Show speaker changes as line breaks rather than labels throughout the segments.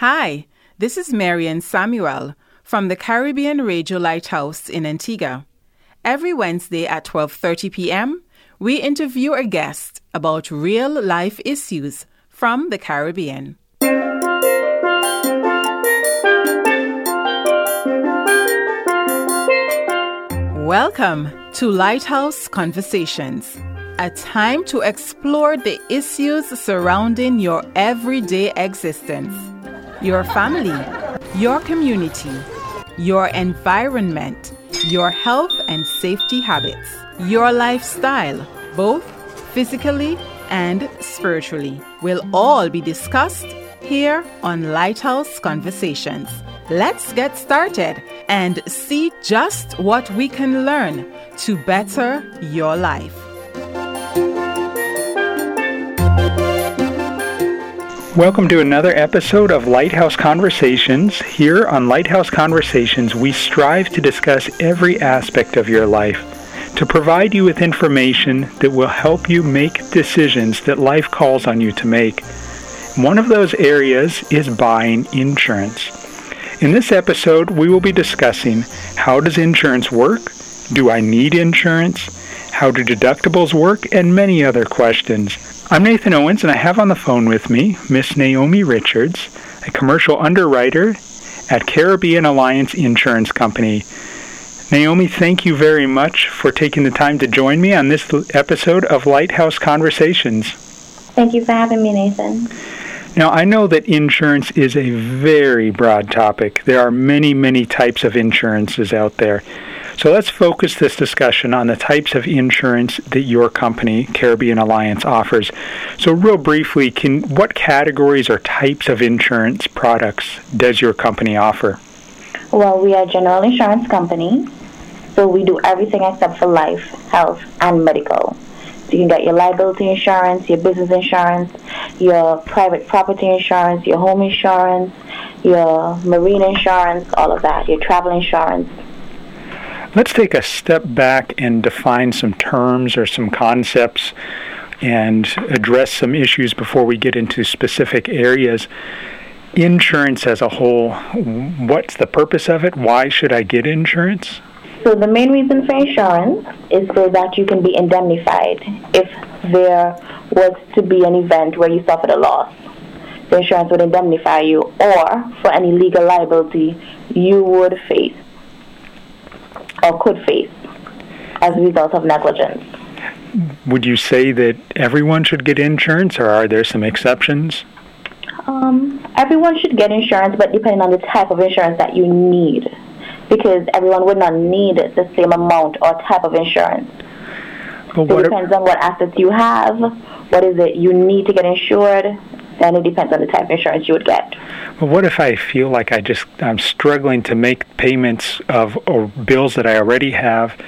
Hi, this is Marian Samuel from the Caribbean Radio Lighthouse in Antigua. Every Wednesday at 12:30 p.m., we interview a guest about real life issues from the Caribbean. Welcome to Lighthouse Conversations, a time to explore the issues surrounding your everyday existence, your family, your community, your environment, your health and safety habits, your lifestyle, both physically and spiritually, will all be discussed here on Lighthouse Conversations. Let's get started and see just what we can learn to better your life.
Welcome to another episode of Lighthouse Conversations. Here on Lighthouse Conversations, we strive to discuss every aspect of your life, to provide you with information that will help you make decisions that life calls on you to make. One of those areas is buying insurance. In this episode, we will be discussing how does insurance work? Do I need insurance? How do deductibles work? And many other questions. I'm Nathan Owens, and I have on the phone with me Miss Naomi Richards, a commercial underwriter at Caribbean Alliance Insurance Company. Naomi, thank you very much for taking the time to join me on this episode of Lighthouse Conversations.
Thank you for having me, Nathan.
Now, I know that insurance is a very broad topic. There are many, many types of insurances out there. So let's focus this discussion on the types of insurance that your company, Caribbean Alliance, offers. So, real briefly, can what categories or types of insurance products does your company offer?
Well, we are a general insurance company, so we do everything except for life, health, and medical. So you can get your liability insurance, your business insurance, your private property insurance, your home insurance, your marine insurance, all of that, your travel insurance.
Let's take a step back and define some terms or some concepts and address some issues before we get into specific areas. Insurance as a whole, what's the purpose of it? Why should I get insurance?
So the main reason for insurance is so that you can be indemnified if there was to be an event where you suffered a loss. The insurance would indemnify you or for any legal liability you would face or could face as a result of negligence.
Would you say that everyone should get insurance or are there some exceptions?
Um, everyone should get insurance, but depending on the type of insurance that you need because everyone would not need the same amount or type of insurance. But so it depends on what assets you have, what is it you need to get insured, then it depends on the type of insurance you would get.
Well, what if I feel like I just I'm struggling to make payments of or bills that I already have?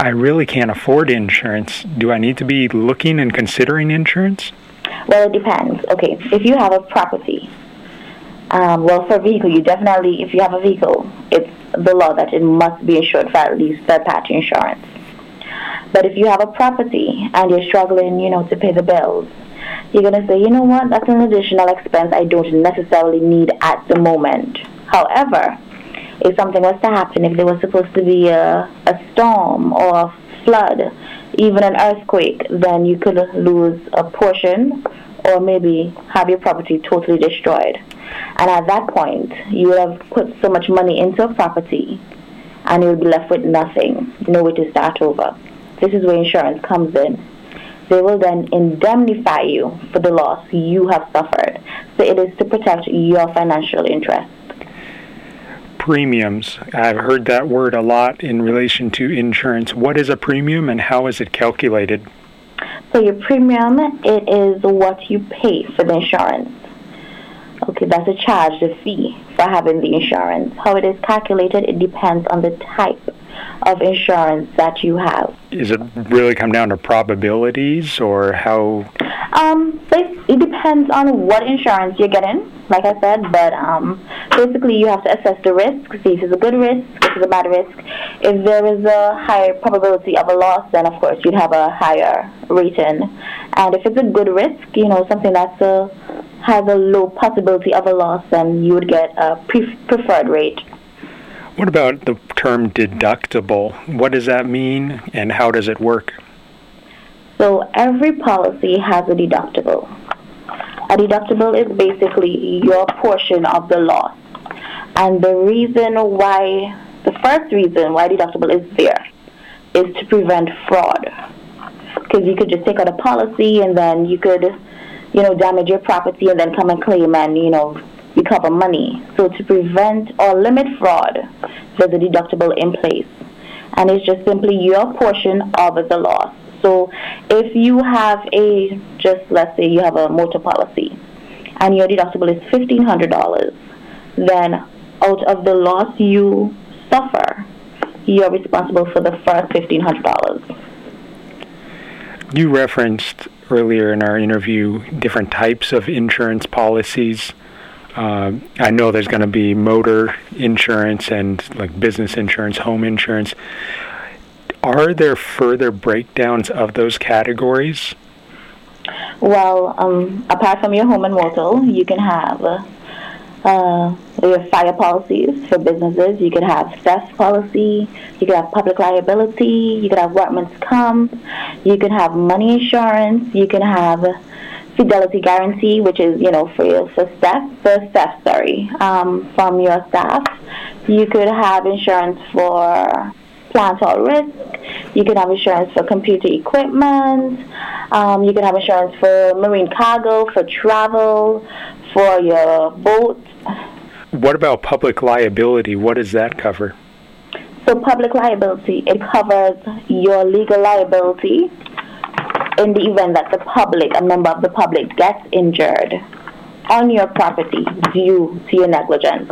I really can't afford insurance. Do I need to be looking and considering insurance?
Well, it depends. Okay, if you have a property, um, well, for a vehicle, you definitely, if you have a vehicle, it's the law that it must be insured for at least third-party insurance. But if you have a property and you're struggling, you know, to pay the bills, you're going to say, you know what, that's an additional expense I don't necessarily need at the moment. However, if something was to happen, if there was supposed to be a, a storm or a flood, even an earthquake, then you could lose a portion or maybe have your property totally destroyed. And at that point, you would have put so much money into a property and you would be left with nothing, no way to start over. This is where insurance comes in. They will then indemnify you for the loss you have suffered. So it is to protect your financial interest.
Premiums. I've heard that word a lot in relation to insurance. What is a premium and how is it calculated?
So your premium, it is what you pay for the insurance. Okay, that's a charge, the fee for having the insurance. How it is calculated, it depends on the type of insurance that you have.
Is it really come down to probabilities or how?
Um, it depends on what insurance you're getting, like I said, but um, basically you have to assess the risk, see if it's a good risk, if it's a bad risk. If there is a higher probability of a loss, then of course you'd have a higher rating. And if it's a good risk, you know, something that's a has a low possibility of a loss, then you would get a pre- preferred rate.
What about the term deductible? What does that mean and how does it work?
So every policy has a deductible. A deductible is basically your portion of the loss. And the reason why, the first reason why deductible is there is to prevent fraud. Because you could just take out a policy and then you could, you know, damage your property and then come and claim and, you know, recover money. So to prevent or limit fraud, there's a deductible in place. And it's just simply your portion of the loss. So if you have a, just let's say you have a motor policy and your deductible is $1,500, then out of the loss you suffer, you're responsible for the first $1,500.
You referenced earlier in our interview different types of insurance policies. Uh, I know there's going to be motor insurance and like business insurance, home insurance. Are there further breakdowns of those categories?
Well, um, apart from your home and motor, you can have uh, your fire policies for businesses. You could have theft policy. You could have public liability. You could have workman's comp. You can have money insurance. You can have fidelity guarantee, which is you know for for staff, for staff, sorry, um, from your staff. You could have insurance for plant or risk. You can have insurance for computer equipment. Um, you can have insurance for marine cargo, for travel, for your boat.
What about public liability? What does that cover?
So public liability, it covers your legal liability in the event that the public, a member of the public, gets injured on your property due to your negligence.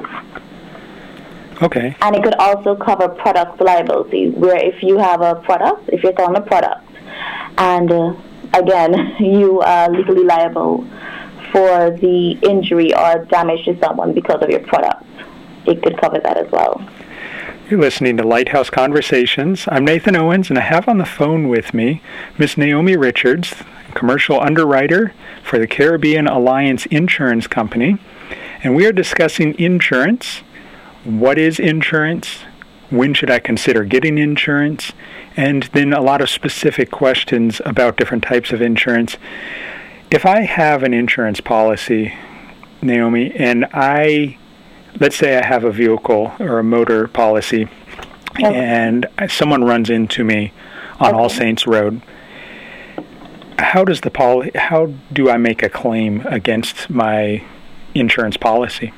Okay.
And it could also cover product liability, where if you have a product, if you're selling a product, and uh, again, you are legally liable for the injury or damage to someone because of your product, it could cover that as well.
You're listening to Lighthouse Conversations. I'm Nathan Owens, and I have on the phone with me Miss Naomi Richards, commercial underwriter for the Caribbean Alliance Insurance Company. And we are discussing insurance. What is insurance? When should I consider getting insurance? And then a lot of specific questions about different types of insurance. If I have an insurance policy, Naomi, and I let's say I have a vehicle or a motor policy, okay. and someone runs into me on okay. All Saints Road. How does the poli- How do I make a claim against my insurance policy?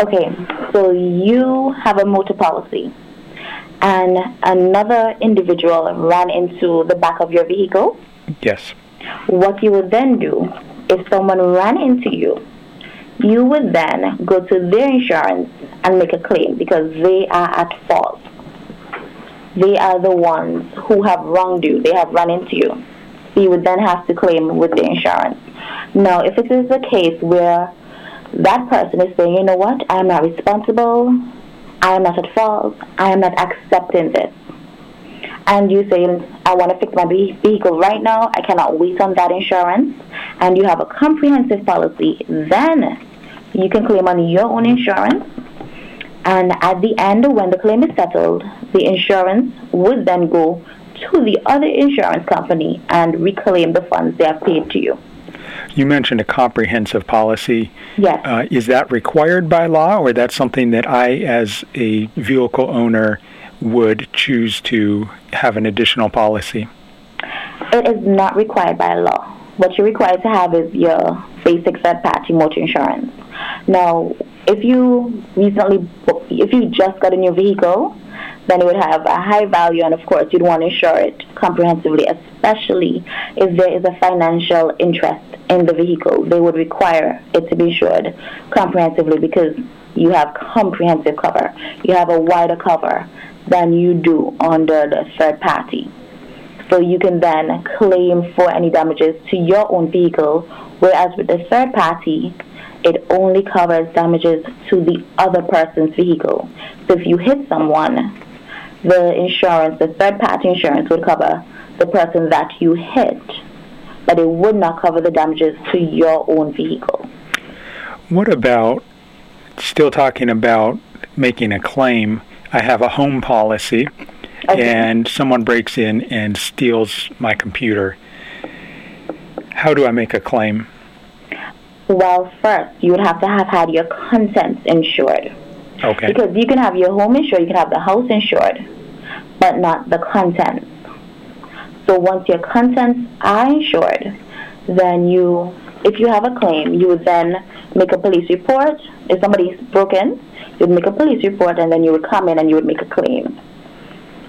Okay, so you have a motor policy, and another individual ran into the back of your vehicle.
Yes.
What you would then do if someone ran into you you would then go to their insurance and make a claim because they are at fault. They are the ones who have wronged you. They have run into you. You would then have to claim with the insurance. Now, if it is a case where that person is saying, you know what, I am not responsible, I am not at fault, I am not accepting this, and you say, I want to fix my vehicle right now, I cannot wait on that insurance, and you have a comprehensive policy, then you can claim on your own insurance. And at the end, when the claim is settled, the insurance would then go to the other insurance company and reclaim the funds they have paid to you.
You mentioned a comprehensive policy.
Yes.
Uh, is that required by law, or that's something that I, as a vehicle owner, would choose to have an additional policy?
It is not required by law. What you're required to have is your basic third party motor insurance. Now, if you recently, if you just got a new vehicle, then it would have a high value, and of course, you'd want to insure it comprehensively, especially if there is a financial interest in the vehicle. They would require it to be insured comprehensively because you have comprehensive cover. You have a wider cover than you do under the third party. So you can then claim for any damages to your own vehicle, whereas with the third party, it only covers damages to the other person's vehicle. So if you hit someone, the insurance, the third party insurance would cover the person that you hit, but it would not cover the damages to your own vehicle.
What about still talking about making a claim? I have a home policy okay. and someone breaks in and steals my computer. How do I make a claim?
Well, first, you would have to have had your contents insured.
Okay.
Because you can have your home insured, you can have the house insured, but not the contents. So once your contents are insured, then you, if you have a claim, you would then make a police report. If somebody's broken, you would make a police report, and then you would come in and you would make a claim.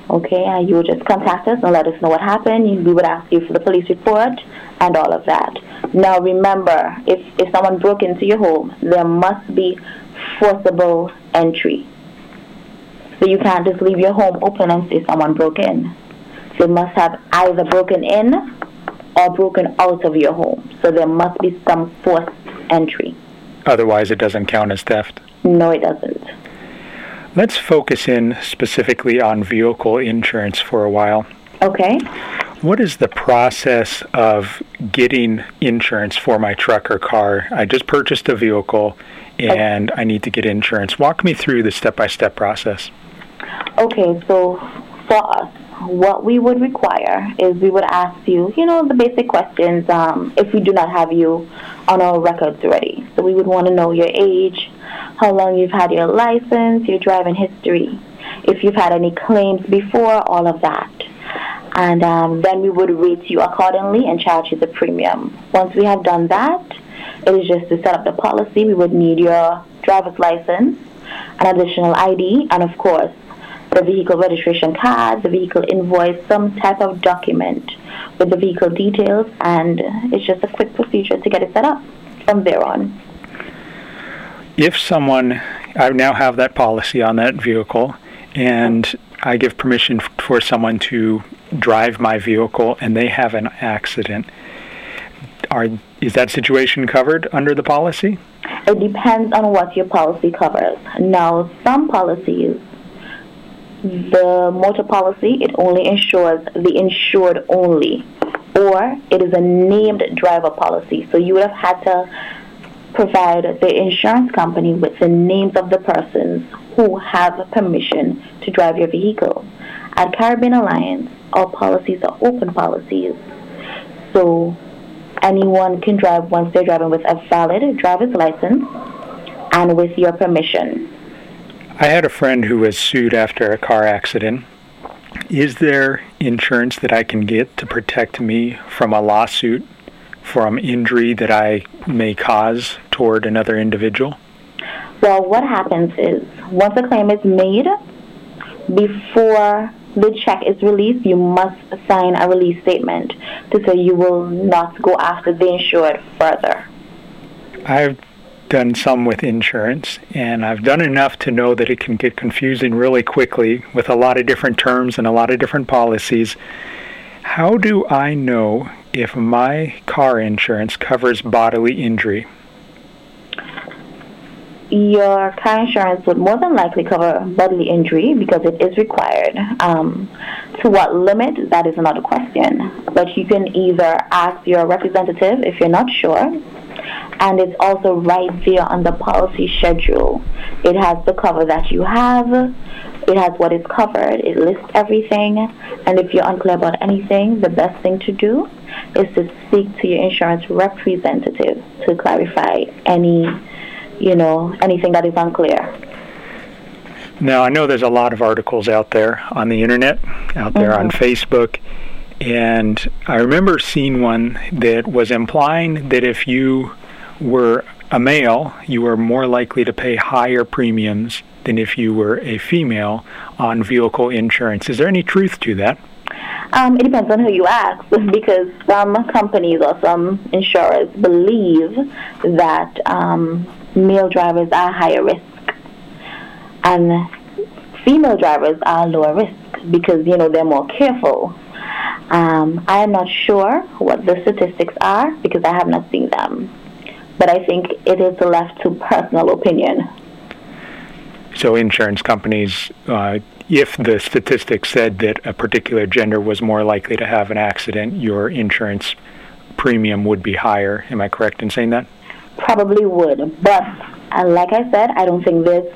Okay, and you would just contact us and let us know what happened. We would ask you for the police report and all of that. Now remember, if, if someone broke into your home, there must be forcible entry. So you can't just leave your home open and say someone broke in. They must have either broken in or broken out of your home. So there must be some forced entry.
Otherwise, it doesn't count as theft?
No, it doesn't.
Let's focus in specifically on vehicle insurance for a while.
Okay.
What is the process of getting insurance for my truck or car? I just purchased a vehicle and okay. I need to get insurance. Walk me through the step by step process.
Okay, so for us, what we would require is we would ask you, you know, the basic questions um, if we do not have you on our records already. So we would want to know your age, how long you've had your license, your driving history, if you've had any claims before, all of that. And um, then we would rate you accordingly and charge you the premium. Once we have done that, it is just to set up the policy. We would need your driver's license, an additional ID, and of course, the vehicle registration card, the vehicle invoice, some type of document with the vehicle details, and it's just a quick procedure to get it set up from there on.
If someone, I now have that policy on that vehicle, and I give permission for someone to drive my vehicle and they have an accident, are is that situation covered under the policy?
It depends on what your policy covers. Now, some policies the motor policy, it only insures the insured only, or it is a named driver policy. So you would have had to provide the insurance company with the names of the persons who have permission to drive your vehicle. At Caribbean Alliance, all policies are open policies. So anyone can drive once they're driving with a valid driver's license and with your permission.
I had a friend who was sued after a car accident. Is there insurance that I can get to protect me from a lawsuit from injury that I may cause toward another individual?
Well, what happens is once a claim is made, before the check is released, you must sign a release statement to say you will not go after the insured further.
I've done some with insurance, and I've done enough to know that it can get confusing really quickly with a lot of different terms and a lot of different policies. How do I know if my car insurance covers bodily injury?
Your car insurance would more than likely cover bodily injury because it is required. Um, to what limit, that is another question. But you can either ask your representative if you're not sure and it's also right there on the policy schedule. It has the cover that you have, it has what is covered, it lists everything, and if you're unclear about anything, the best thing to do is to speak to your insurance representative to clarify any, you know, anything that is unclear.
Now, I know there's a lot of articles out there on the internet, out there mm-hmm. on Facebook, and I remember seeing one that was implying that if you were a male, you were more likely to pay higher premiums than if you were a female on vehicle insurance. Is there any truth to that?
Um, it depends on who you ask, because some companies or some insurers believe that um, male drivers are higher risk, and female drivers are lower risk because you know they're more careful. Um, I am not sure what the statistics are because I have not seen them but I think it is left to personal opinion.
So, insurance companies, uh, if the statistics said that a particular gender was more likely to have an accident, your insurance premium would be higher. Am I correct in saying that?
Probably would. But uh, like I said, I don't think there's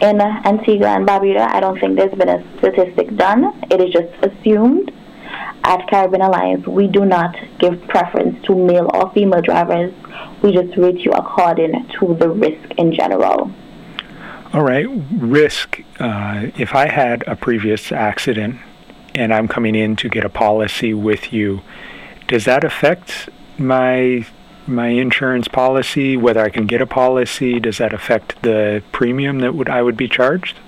in Antigua and Barbuda. I don't think there's been a statistic done. It is just assumed. At Caribbean Alliance, we do not give preference to male or female drivers. We just rate you according to the risk in general.
All right, risk. Uh, if I had a previous accident and I'm coming in to get a policy with you, does that affect my my insurance policy? Whether I can get a policy, does that affect the premium that would I would be charged?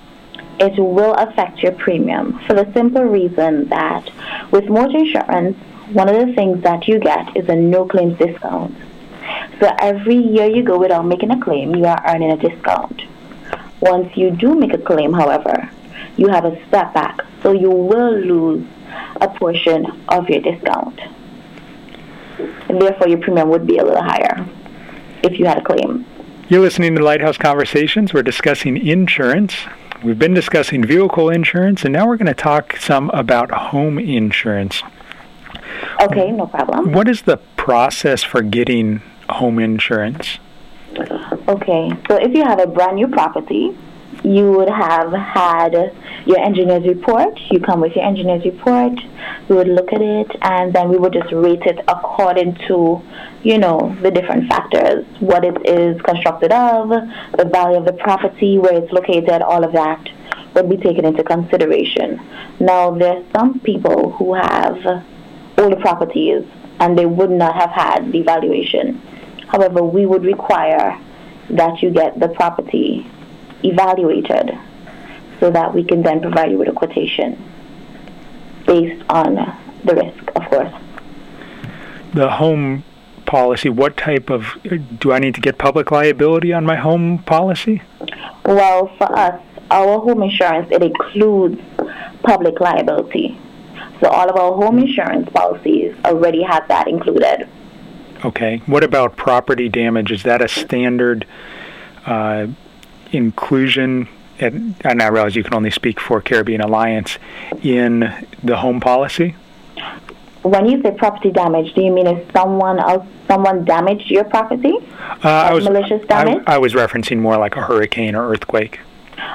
It will affect your premium for the simple reason that with motor insurance, one of the things that you get is a no claims discount. So every year you go without making a claim, you are earning a discount. Once you do make a claim, however, you have a step back, so you will lose a portion of your discount. And therefore, your premium would be a little higher if you had a claim.
You're listening to Lighthouse Conversations. We're discussing insurance. We've been discussing vehicle insurance, and now we're going to talk some about home insurance.
Okay, no problem.
What is the process for getting home insurance?
Okay, so if you have a brand new property, you would have had your engineer's report. You come with your engineer's report. We would look at it, and then we would just rate it according to, you know, the different factors, what it is constructed of, the value of the property, where it's located, all of that would be taken into consideration. Now, there's some people who have older properties, and they would not have had the valuation. However, we would require that you get the property evaluated so that we can then provide you with a quotation based on the risk, of course.
The home policy, what type of, do I need to get public liability on my home policy?
Well, for us, our home insurance, it includes public liability. So all of our home insurance policies already have that included.
Okay. What about property damage? Is that a standard uh, inclusion? At, and I realize you can only speak for Caribbean Alliance in the home policy.
When you say property damage, do you mean if someone else, someone damaged your property?
Uh, I was
malicious damage.
I, I was referencing more like a hurricane or earthquake.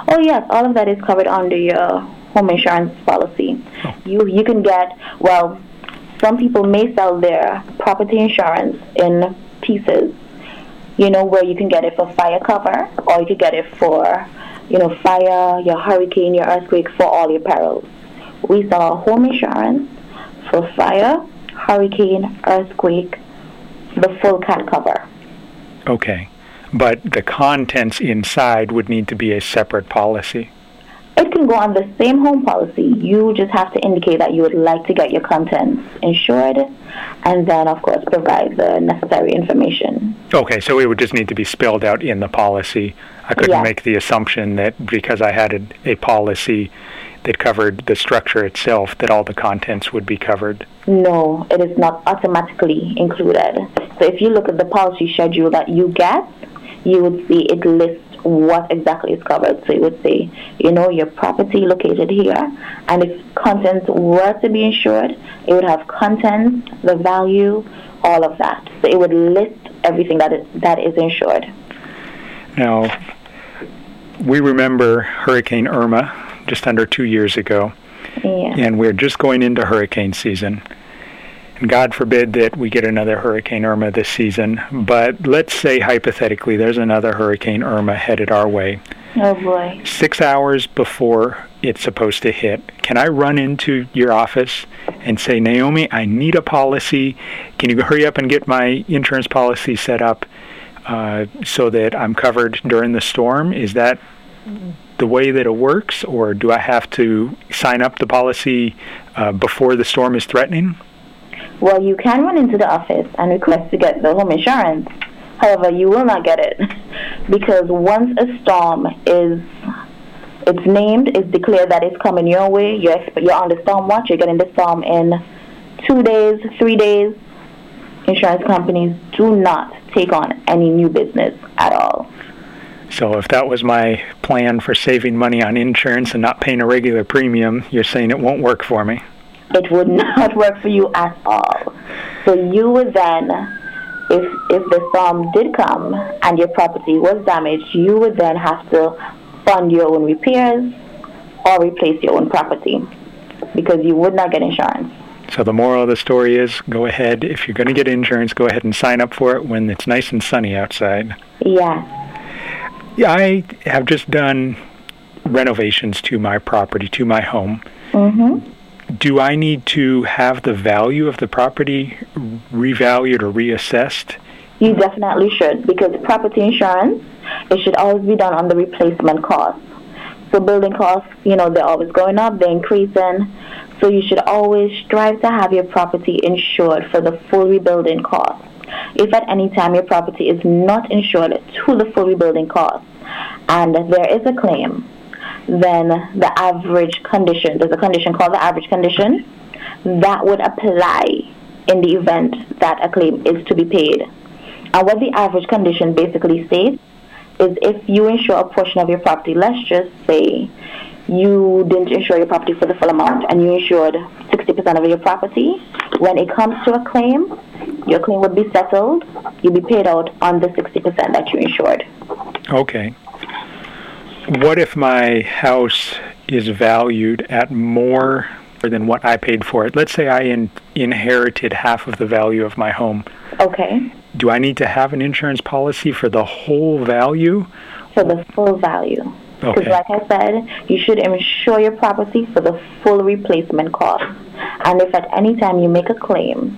Oh yes, all of that is covered under your home insurance policy.
Oh.
You you can get well some people may sell their property insurance in pieces, you know, where you can get it for fire cover or you could get it for, you know, fire, your hurricane, your earthquake, for all your perils. We sell home insurance for fire, hurricane, earthquake, the full cat cover.
Okay. But the contents inside would need to be a separate policy.
It can go on the same home policy. You just have to indicate that you would like to get your contents insured and then, of course, provide the necessary information.
Okay, so it would just need to be spelled out in the policy. I couldn't
Yes.
make the assumption that because I had a, a policy that covered the structure itself, that all the contents would be covered.
No, it is not automatically included. So if you look at the policy schedule that you get, you would see it lists what exactly is covered. So it would say, you know, your property located here, and if contents were to be insured, it would have contents, the value, all of that. So it would list everything that is, that is insured.
Now, we remember Hurricane Irma just under two years ago,
Yeah.
and we're just going into hurricane season. And God forbid that we get another Hurricane Irma this season, but let's say hypothetically there's another Hurricane Irma headed our way.
Oh boy.
Six hours before it's supposed to hit, can I run into your office and say, Naomi, I need a policy. Can you hurry up and get my insurance policy set up uh, so that I'm covered during the storm? Is that the way that it works, or do I have to sign up the policy uh, before the storm is threatening?
Well, you can run into the office and request to get the home insurance. However, you will not get it because once a storm is it's named, it's declared that it's coming your way. You're you're on the storm watch. You're getting the storm in two days, three days. Insurance companies do not take on any new business at all.
So if that was my plan for saving money on insurance and not paying a regular premium, you're saying it won't work for me.
It would not work for you at all. So you would then, if if the storm did come and your property was damaged, you would then have to fund your own repairs or replace your own property because you would not get insurance.
So the moral of the story is go ahead if you're going to get insurance, go ahead and sign up for it when it's nice and sunny outside.
Yeah.
Yeah, I have just done renovations to my property, to my home.
Mhm.
Do I need to have the value of the property revalued or reassessed?
You definitely should because property insurance it should always be done on the replacement cost. So building costs, you know, they're always going up, they're increasing. So you should always strive to have your property insured for the full rebuilding cost. If at any time your property is not insured to the full rebuilding cost and there is a claim, then the average condition, there's a condition called the average condition, that would apply in the event that a claim is to be paid. And what the average condition basically states is if you insure a portion of your property, let's just say you didn't insure your property for the full amount and you insured 60% of your property, when it comes to a claim, your claim would be settled. You'll be paid out on the 60% that you insured.
Okay. What if my house is valued at more than what I paid for it? Let's say I in- inherited half of the value of my home.
Okay?
Do I need to have an insurance policy for the whole value?
For the full value. Because,
Okay.
like I said, you should insure your property for the full replacement cost. And if at any time you make a claim,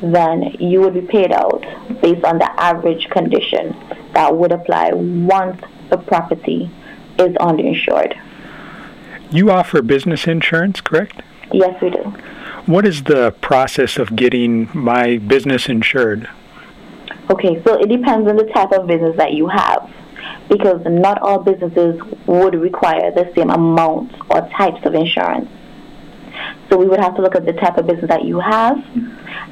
then you would be paid out based on the average condition that would apply once the property is underinsured.
You offer business insurance, correct?
Yes, we do.
What is the process of getting my business insured?
Okay, so it depends on the type of business that you have. Because not all businesses would require the same amount or types of insurance. So we would have to look at the type of business that you have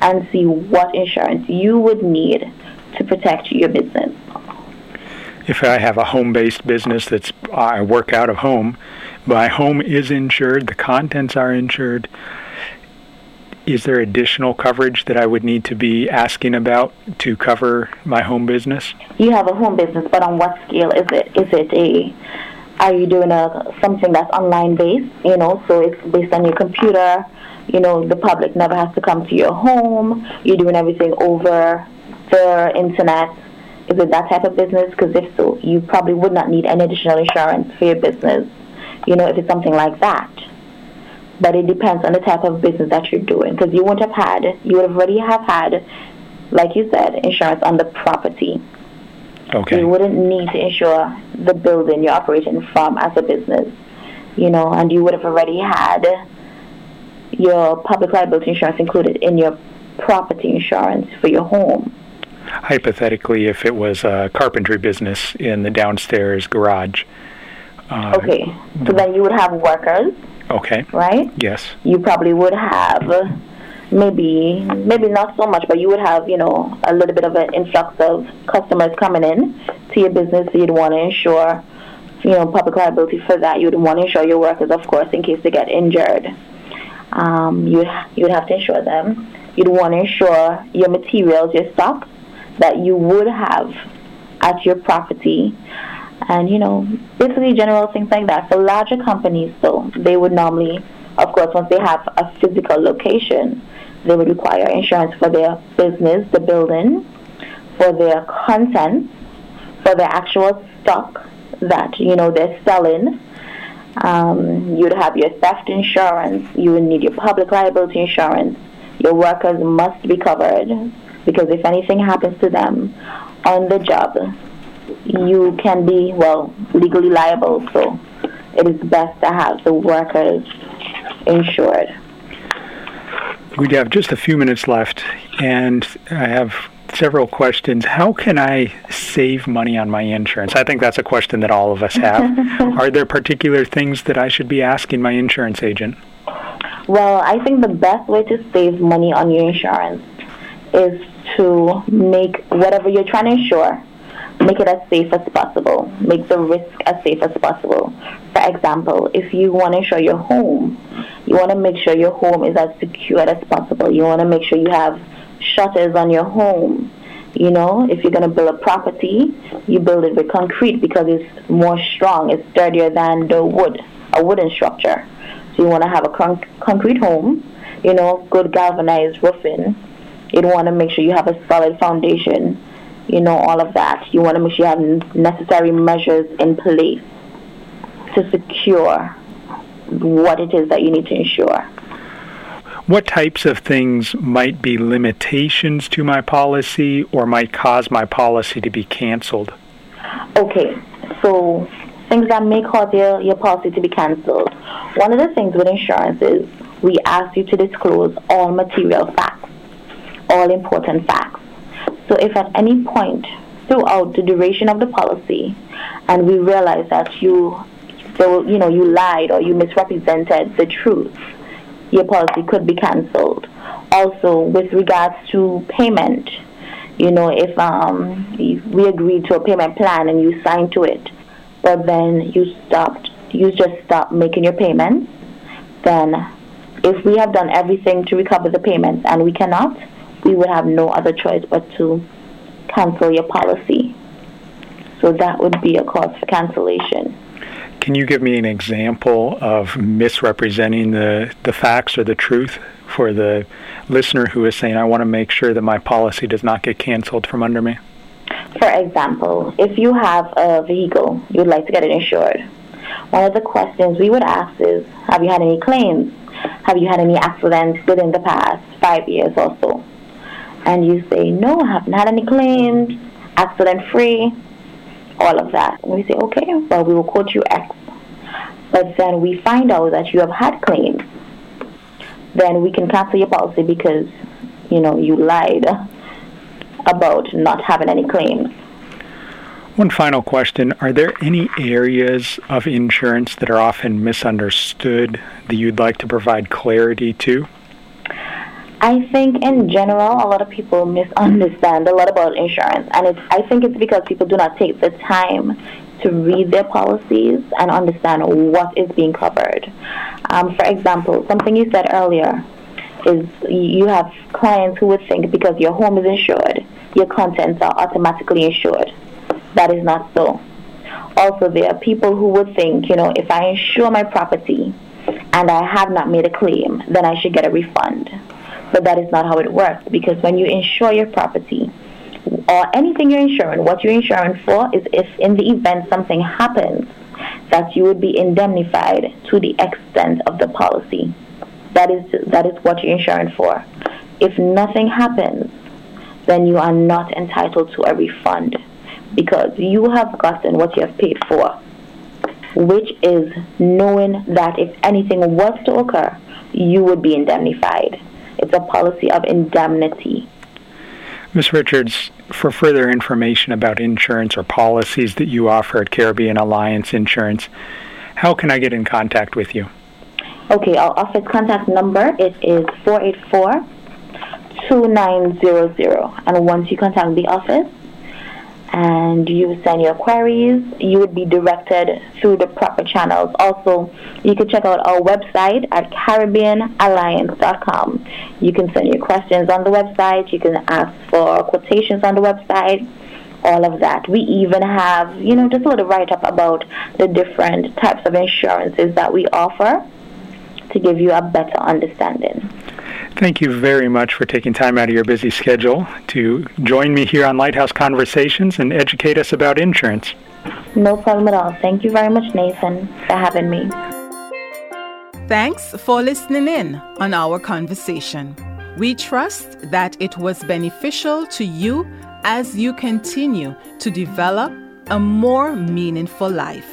and see what insurance you would need to protect your business.
If I have a home-based business that's I work out of home, my home is insured, the contents are insured. Is there additional coverage that I would need to be asking about to cover my home business?
You have a home business, but on what scale is it? Is it a are you doing a something that's online based? You know, so it's based on your computer. You know, the public never has to come to your home. You're doing everything over the internet. Is it that type of business? Because if so, you probably would not need any additional insurance for your business. You know, if it's something like that. But it depends on the type of business that you're doing. Because you wouldn't have had, you would have already have had, like you said, insurance on the property.
Okay.
You wouldn't need to insure the building you're operating from as a business, you know, and you would have already had your public liability insurance included in your property insurance for your home.
Hypothetically, if it was a carpentry business in the downstairs garage. Uh,
Okay, so then you would have workers,
Okay.
right?
Yes.
You probably would have maybe maybe not so much, but you would have you know a little bit of an influx of customers coming in to your business. So you'd want to insure you know public liability for that. You'd want to insure your workers, of course, in case they get injured. Um, you you would have to insure them. You'd want to insure your materials, your stock that you would have at your property. And you know basically general things like that. For larger companies though they would normally of course once they have a physical location they would require insurance for their business the building for their contents for their actual stock that you know they're selling. Um, you'd have your theft insurance. You would need your public liability insurance. Your workers must be covered because if anything happens to them on the job you can be, well, legally liable. So it is best to have the workers insured.
We have just a few minutes left, and I have several questions. How can I save money on my insurance? I think that's a question that all of us have. Are there particular things that I should be asking my insurance agent?
Well, I think the best way to save money on your insurance is to make whatever you're trying to insure, make it as safe as possible. Make the risk as safe as possible. For example, if you want to insure your home, you want to make sure your home is as secure as possible. You want to make sure you have shutters on your home. You know, if you're going to build a property, you build it with concrete because it's more strong, it's sturdier than the wood, a wooden structure. So you want to have a con- concrete home, you know, good galvanized roofing. You want to make sure you have a solid foundation, you know, all of that. You want to make sure you have necessary measures in place to secure what it is that you need to ensure.
What types of things might be limitations to my policy or might cause my policy to be canceled?
Okay, so things that may cause your, your policy to be canceled. One of the things with insurance is we ask you to disclose all material facts, all important facts. So if at any point throughout the duration of the policy and we realize that you so you know you lied or you misrepresented the truth your policy could be cancelled. Also, with regards to payment, you know, if um, we agreed to a payment plan and you signed to it, but then you stopped, you just stopped making your payments, then if we have done everything to recover the payments and we cannot, we would have no other choice but to cancel your policy. So that would be a cause for cancellation.
Can you give me an example of misrepresenting the, the facts or the truth for the listener who is saying, I want to make sure that my policy does not get canceled from under me?
For example, if you have a vehicle, you'd like to get it insured. One of the questions we would ask is, have you had any claims? Have you had any accidents within the past five years or so? And you say, no, I haven't had any claims, accident free all of that. And we say, okay, well, we will quote you X. But then we find out that you have had claims. Then we can cancel your policy because, you know, you lied about not having any claims.
One final question. Are there any areas of insurance that are often misunderstood that you'd like to provide clarity to?
I think in general, a lot of people misunderstand a lot about insurance, and it's, I think it's because people do not take the time to read their policies and understand what is being covered. Um, for example, something you said earlier is you have clients who would think because your home is insured, your contents are automatically insured. That is not so. Also, there are people who would think, you know, if I insure my property and I have not made a claim, then I should get a refund. But that is not how it works because when you insure your property or anything you're insuring, what you're insuring for is if in the event something happens, that you would be indemnified to the extent of the policy. That is that is what you're insuring for. If nothing happens, then you are not entitled to a refund because you have gotten what you have paid for, which is knowing that if anything was to occur, you would be indemnified. It's a policy of indemnity.
Ms. Richards, for further information about insurance or policies that you offer at Caribbean Alliance Insurance, how can I get in contact with you?
Okay, our office contact number it is 484 2900 and once you contact the office, and you send your queries, you would be directed through the proper channels. Also, you can check out our website at CaribbeanAlliance.com. You can send your questions on the website, you can ask for quotations on the website, all of that. We even have, you know, just a little write up about the different types of insurances that we offer to give you a better understanding.
Thank you very much for taking time out of your busy schedule to join me here on Lighthouse Conversations and educate us about insurance.
No problem at all. Thank you very much, Nathan, for having me.
Thanks for listening in on our conversation. We trust that it was beneficial to you as you continue to develop a more meaningful life.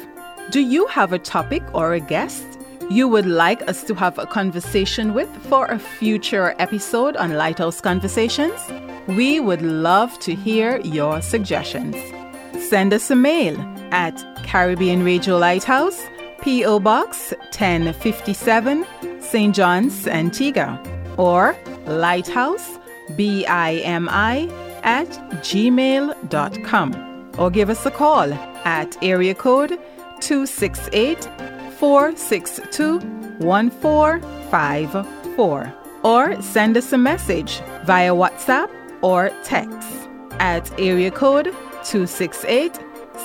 Do you have a topic or a guest you would like us to have a conversation with for a future episode on Lighthouse Conversations? We would love to hear your suggestions. Send us a mail at Caribbean Radio Lighthouse, P.O. Box 1057, St. John's, Antigua, or Lighthouse, B I M I, at gmail.com, or give us a call at area code 268 462 1454 or send us a message via WhatsApp or text. at area code 268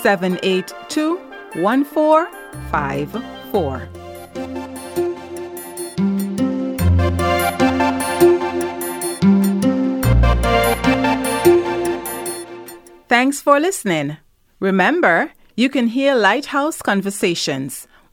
782 1454. Thanks for listening. Remember, you can hear Lighthouse Conversations